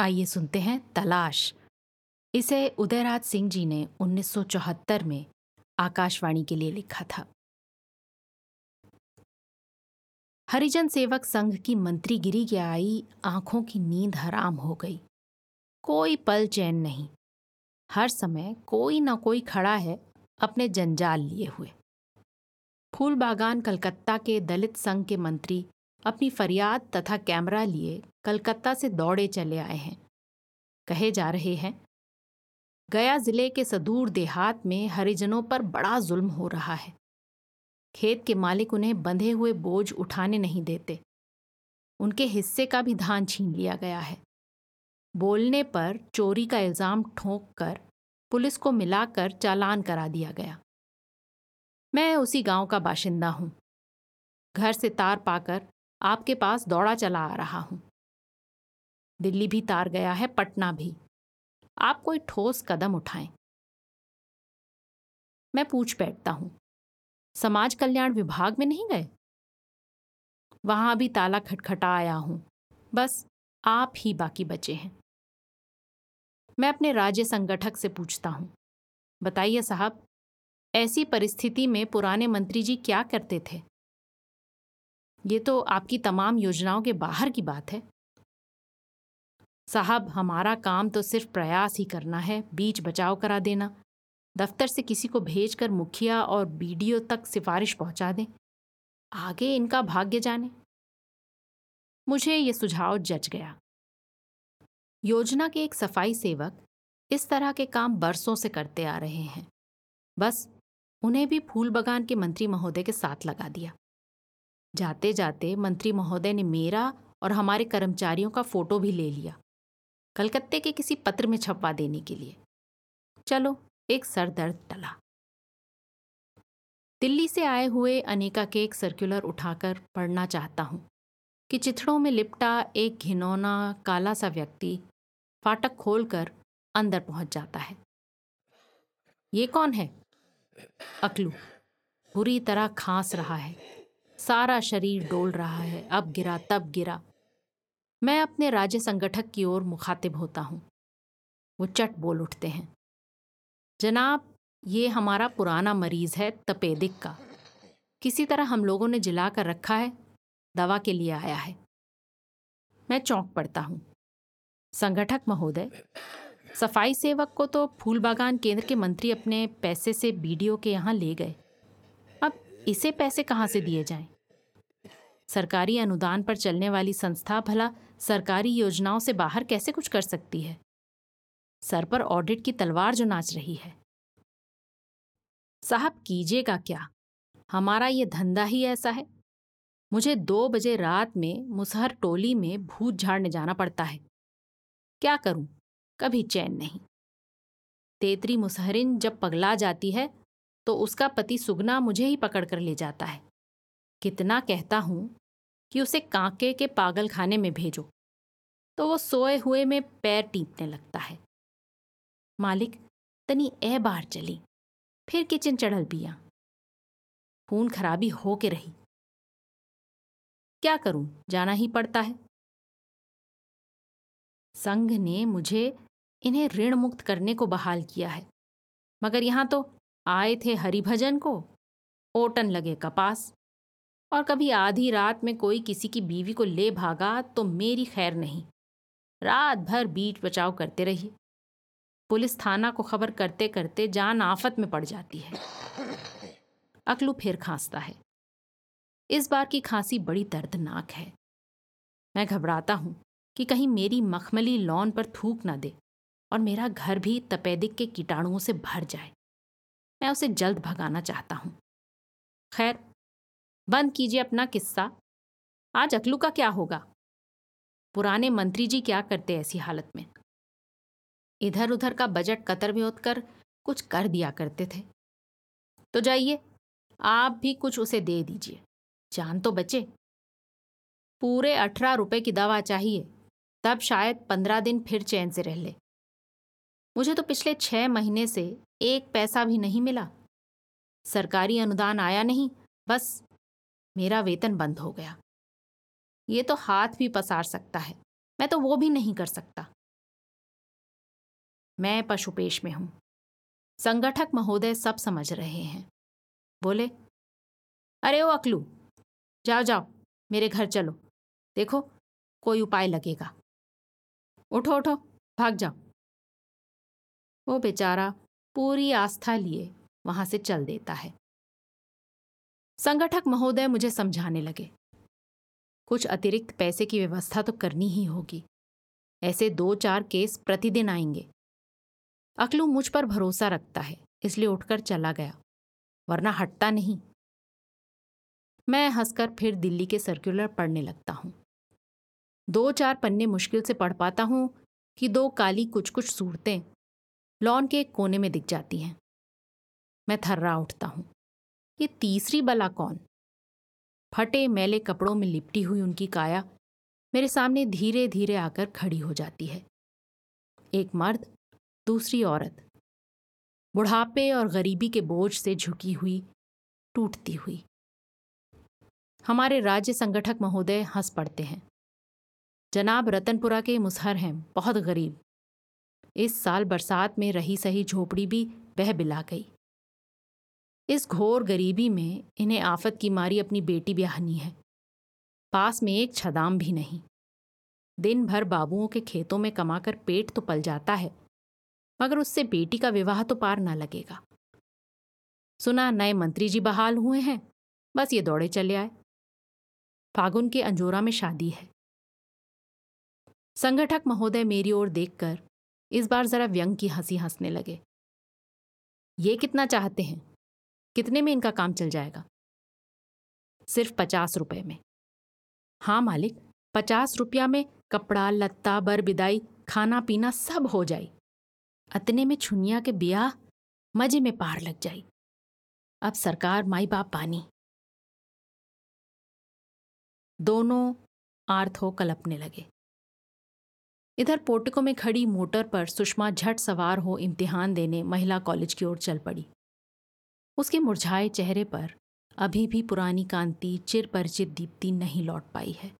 आइए सुनते हैं तलाश। इसे उदयराज सिंह जी ने 1974 में आकाशवाणी के लिए लिखा था। हरिजन सेवक संघ की मंत्रीगिरी के आई आँखों की नींद हराम हो गई। कोई पल चैन नहीं। हर समय कोई ना कोई खड़ा है अपने जंजाल लिए हुए। फूल बागान कलकत्ता के दलित संघ के मंत्री अपनी फरियाद तथा कैमरा लिए कलकत्ता से दौड़े चले आए हैं। कहे जा रहे हैं, गया ज़िले के सदूर देहात में हरिजनों पर बड़ा जुल्म हो रहा है। खेत के मालिक उन्हें बंधे हुए बोझ उठाने नहीं देते। उनके हिस्से का भी धान छीन लिया गया है। बोलने पर चोरी का इल्ज़ाम ठोंक कर पुलिस को मिलाकर चालान करा दिया गया। मैं उसी गाँव का बाशिंदा हूँ। घर से तार पाकर आपके पास दौड़ा चला आ रहा हूँ। दिल्ली भी तार गया है, पटना भी। आप कोई ठोस कदम उठाएँ। मैं पूछ बैठता हूँ, समाज कल्याण विभाग में नहीं गए? वहाँ भी ताला खटखटा आया हूँ, बस आप ही बाकी बचे हैं। मैं अपने राज्य संगठक से पूछता हूँ, बताइए साहब, ऐसी परिस्थिति में पुराने मंत्री जी क्या करते थे? ये तो आपकी तमाम योजनाओं के बाहर की बात है। साहब, हमारा काम तो सिर्फ़ प्रयास ही करना है, बीच बचाव करा देना। दफ्तर से किसी को भेजकर मुखिया और बीडीओ तक सिफारिश पहुँचा दें। आगे इनका भाग्य जाने। मुझे ये सुझाव जच गया। योजना के एक सफ़ाई सेवक इस तरह के काम बरसों से करते आ रहे हैं। बस, उन्हें भी फूल बगान के मंत्री महोदय के साथ लगा दिया। जाते जाते मंत्री महोदय ने मेरा और हमारे कर्मचारियों का फ़ोटो भी ले लिया। कलकत्ते के किसी पत्र में छपवा देने के लिए। चलो, एक सर दर्द टला। दिल्ली से आए हुए अनेका के एक सर्कुलर उठाकर पढ़ना चाहता हूँ कि चिथड़ों में लिपटा एक घिनौना, काला सा व्यक्ति फाटक खोलकर अंदर पहुँच जाता है। ये कौन है? अकलू। बुरी तरह खांस रहा है। सारा शरीर डोल रहा है। अब गिरा, तब गिरा। मैं अपने राज्य संगठक की ओर मुखातिब होता हूँ। वो चट बोल उठते हैं। जनाब, ये हमारा पुराना मरीज़ है तपेदिक का। किसी तरह हम लोगों ने जिला कर रखा है, दवा के लिए आया है। मैं चौंक पड़ता हूँ। संगठक महोदय, सफ़ाई सेवक को तो फूल बागान केंद्र के मंत्री अपने पैसे से बीडीओ के यहाँ ले गए। अब इसे पैसे कहाँ से दिए जाएँ? सरकारी अनुदान पर चलने वाली संस्था भला सरकारी योजनाओं से बाहर कैसे कुछ कर सकती है? सर पर ऑडिट की तलवार जो नाच रही है। साहब, कीजिएगा क्या? हमारा ये धंधा ही ऐसा है। मुझे दो बजे रात में मुसहर टोली में भूत झाड़ने जाना पड़ता है। क्या करूँ? कभी चैन नहीं। तेतरी मुसहरिन जब पगला जाती है तो उसका पति सुगना मुझे ही पकड़ कर ले जाता है। कितना कहता हूँ कि उसे कांके के पागल खाने में भेजो। तो वो सोए हुए में पैर टीपने लगता है। मालिक, तनी ए बार चली। फिर किचन चढ़ल पिया खून खराबी हो के रही। क्या करूँ? जाना ही पड़ता है। संघ ने मुझे इन्हें ऋण मुक्त करने को बहाल किया है। मगर यहाँ तो आए थे हरिभजन को। ओटन लगे कपास। और कभी आधी रात में कोई किसी की बीवी को ले भागा तो मेरी खैर नहीं। रात भर बीच बचाव करते रहिए। पुलिस थाना को खबर करते करते जान आफत में पड़ जाती है। अकलू फिर खांसता है। इस बार की खांसी बड़ी दर्दनाक है। मैं घबराता हूँ कि कहीं मेरी मखमली लॉन पर थूक ना दे और मेरा घर भी तपेदिक के कीटाणुओं से भर जाए। मैं उसे जल्द भगाना चाहता हूँ। खैर बंद कीजिए अपना किस्सा। आज अकलू का क्या होगा? पुराने मंत्री जी क्या करते ऐसी हालत में? इधर उधर का बजट कतर में कर कुछ कर दिया करते थे। तो जाइए, आप भी कुछ उसे दे दीजिए। जान तो बचे। पूरे अठारह रुपए की दवा चाहिए, तब शायद पंद्रह दिन फिर चैन से रह ले। मुझे तो पिछले छह महीने से एक पैसा भी नहीं मिला। सरकारी अनुदान आया नहीं, बस मेरा वेतन बंद हो गया। ये तो हाथ भी पसार सकता है। मैं तो वो भी नहीं कर सकता। मैं पशुपेश में हूँ। संगठक महोदय सब समझ रहे हैं। बोले, अरे ओ अकलू, जाओ जाओ, मेरे घर चलो। देखो, कोई उपाय लगेगा। उठो उठो, भाग जाओ। वो बेचारा पूरी आस्था लिए वहाँ से चल देता है। संगठक महोदय मुझे समझाने लगे। कुछ अतिरिक्त पैसे की व्यवस्था तो करनी ही होगी। ऐसे दो चार केस प्रतिदिन आएँगे। अकलू मुझ पर भरोसा रखता है, इसलिए उठकर चला गया, वरना हटता नहीं। मैं हंसकर फिर दिल्ली के सर्कुलर पढ़ने लगता हूँ। दो चार पन्ने मुश्किल से पढ़ पाता हूँ कि दो काली कुछ कुछ सूरतें लॉन के एक कोने में दिख जाती हैं। मैं थर्रा उठता हूँ। ये तीसरी बला कौन? फटे मैले कपड़ों में लिपटी हुई उनकी काया मेरे सामने धीरे धीरे आकर खड़ी हो जाती है। एक मर्द, दूसरी औरत। बुढ़ापे और गरीबी के बोझ से झुकी हुई, टूटती हुई। हमारे राज्य संगठक महोदय हंस पड़ते हैं। जनाब रतनपुरा के मुसहर हैं, बहुत गरीब। इस साल बरसात में रही सही झोपड़ी भी बह बिला गई। इस घोर गरीबी में इन्हें आफत की मारी अपनी बेटी ब्याहनी है। पास में एक छदाम भी नहीं। दिन भर बाबुओं के खेतों में कमाकर पेट तो पल जाता है, मगर उससे बेटी का विवाह तो पार ना लगेगा। सुना नए मंत्री जी बहाल हुए हैं, बस ये दौड़े चले आए। फागुन के अंजोरा में शादी है। संगठक महोदय मेरी ओर देखकर इस बार जरा व्यंग की हँसी हंसने लगे। ये कितना चाहते हैं? कितने में इनका काम चल जाएगा? सिर्फ़ पचास रुपए में। हाँ मालिक, पचास रुपया में कपड़ा, लत्ता, बर, बिदाई, खाना, पीना सब हो जाए अतने में छुनिया के ब्याह मज़े में पार लग जाई। अब सरकार माई बाप पानी दोनों आर्थ कलपने लगे। इधर पोर्टिको में खड़ी मोटर पर सुषमा झट सवार हो इम्तिहान देने महिला कॉलेज की ओर चल पड़ी। उसके मुरझाए चेहरे पर अभी भी पुरानी कांति चिर परिचित दीप्ति नहीं लौट पाई है।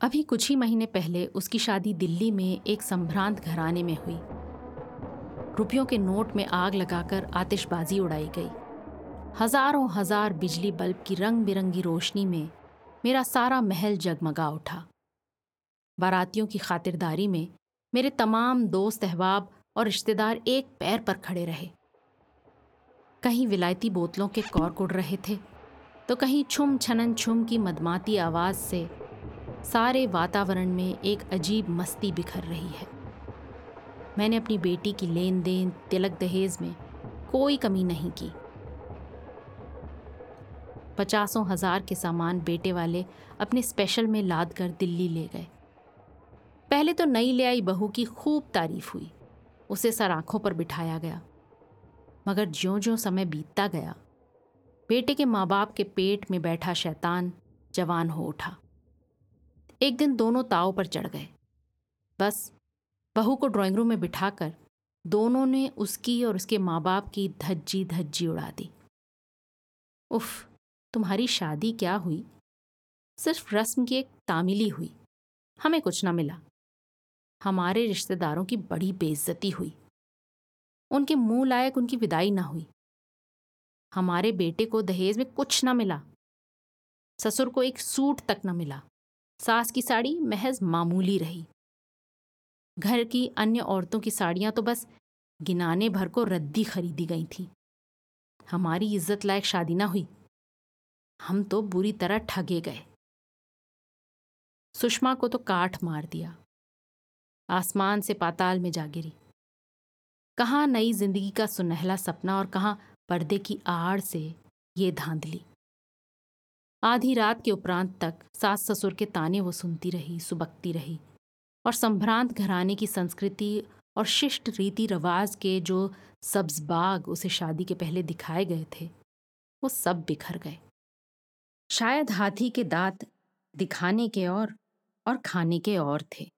अभी कुछ ही महीने पहले उसकी शादी दिल्ली में एक संभ्रांत घराने में हुई। रुपयों के नोट में आग लगाकर आतिशबाजी उड़ाई गई। हज़ारों हज़ार बिजली बल्ब की रंग बिरंगी रोशनी में मेरा सारा महल जगमगा उठा। बारातियों की खातिरदारी में मेरे तमाम दोस्त अहबाब और रिश्तेदार एक पैर पर खड़े रहे। कहीं विलायती बोतलों के कौर उड़ रहे थे तो कहीं छुम छनन छुम की मदमाती आवाज़ से सारे वातावरण में एक अजीब मस्ती बिखर रही है। मैंने अपनी बेटी की लेन देन तिलक दहेज में कोई कमी नहीं की। पचासों हज़ार के सामान बेटे वाले अपने स्पेशल में लाद कर दिल्ली ले गए। पहले तो नई ले आई बहू की खूब तारीफ़ हुई। उसे सर आँखों पर बिठाया गया। मगर ज्यो ज्यो समय बीतता गया, बेटे के माँ बाप के पेट में बैठा शैतान जवान हो उठा। एक दिन दोनों ताव पर चढ़ गए। बस, बहू को ड्राइंग रूम में बिठाकर दोनों ने उसकी और उसके माँ बाप की धज्जी धज्जी उड़ा दी। उफ, तुम्हारी शादी क्या हुई? सिर्फ़ रस्म की एक तामिली हुई। हमें कुछ ना मिला। हमारे रिश्तेदारों की बड़ी बेइज्जती हुई। उनके मुँह लायक उनकी विदाई ना हुई। हमारे बेटे को दहेज में कुछ ना मिला। ससुर को एक सूट तक न मिला। सास की साड़ी महज मामूली रही। घर की अन्य औरतों की साड़ियाँ तो बस गिनाने भर को रद्दी खरीदी गई थी। हमारी इज़्ज़त लायक शादी ना हुई। हम तो बुरी तरह ठगे गए। सुषमा को तो काठ मार दिया। आसमान से पाताल में जा गिरी। कहाँ नई ज़िंदगी का सुनहला सपना और कहाँ पर्दे की आड़ से ये धांधली। आधी रात के उपरांत तक सास ससुर के ताने वो सुनती रही, सुबकती रही और संभ्रांत घराने की संस्कृति और शिष्ट रीति रिवाज के जो सब्ज बाग उसे शादी के पहले दिखाए गए थे, वो सब बिखर गए। शायद हाथी के दांत दिखाने के और और खाने के और थे।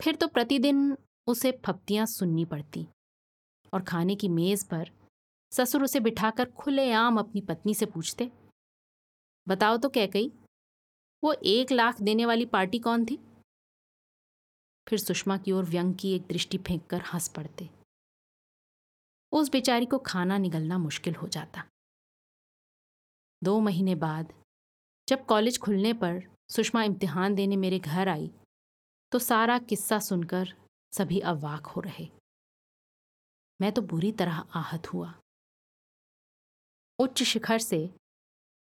फिर तो प्रतिदिन उसे फप्तियाँ सुननी पड़ती। और खाने की मेज पर ससुर उसे बिठाकर खुलेआम अपनी पत्नी से पूछते, बताओ तो कह कही? वो एक लाख देने वाली पार्टी कौन थी? फिर सुषमा की ओर व्यंग की एक दृष्टि फेंक कर हंस पड़ते। उस बेचारी को खाना निगलना मुश्किल हो जाता। दो महीने बाद जब कॉलेज खुलने पर सुषमा इम्तिहान देने मेरे घर आई तो सारा किस्सा सुनकर सभी अवाक हो रहे। मैं तो बुरी तरह आहत हुआ। उच्च शिखर से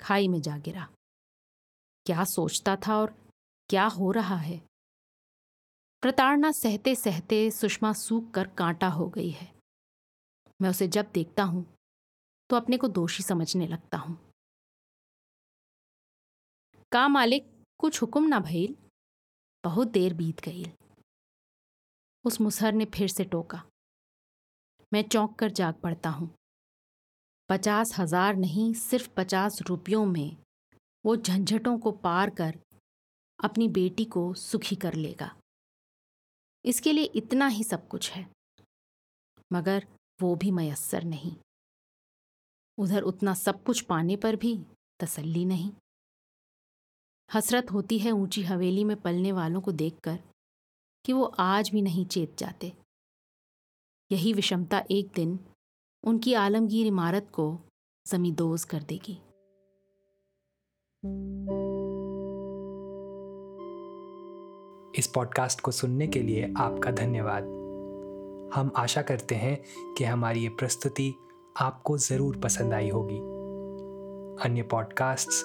खाई में जा गिरा। क्या सोचता था और क्या हो रहा है? प्रताड़ना सहते सहते सुषमा सूख कर कांटा हो गई है। मैं उसे जब देखता हूँ तो अपने को दोषी समझने लगता हूँ। का मालिक, कुछ हुक्म ना भइल? बहुत देर बीत गई। उस मुसहर ने फिर से टोका। मैं चौंक कर जाग पड़ता हूँ। पचास हज़ार नहीं, सिर्फ़ पचास रुपयों में वो झंझटों को पार कर अपनी बेटी को सुखी कर लेगा। इसके लिए इतना ही सब कुछ है, मगर वो भी मयसर नहीं। उधर उतना सब कुछ पाने पर भी तसल्ली नहीं। हसरत होती है ऊँची हवेली में पलने वालों को देखकर। कि वो आज भी नहीं चेत जाते। यही विषमता एक दिन उनकी आलमगीर इमारत को जमींदोज कर देगी। इस पॉडकास्ट को सुनने के लिए आपका धन्यवाद। हम आशा करते हैं कि हमारी ये प्रस्तुति आपको ज़रूर पसंद आई होगी। अन्य पॉडकास्ट्स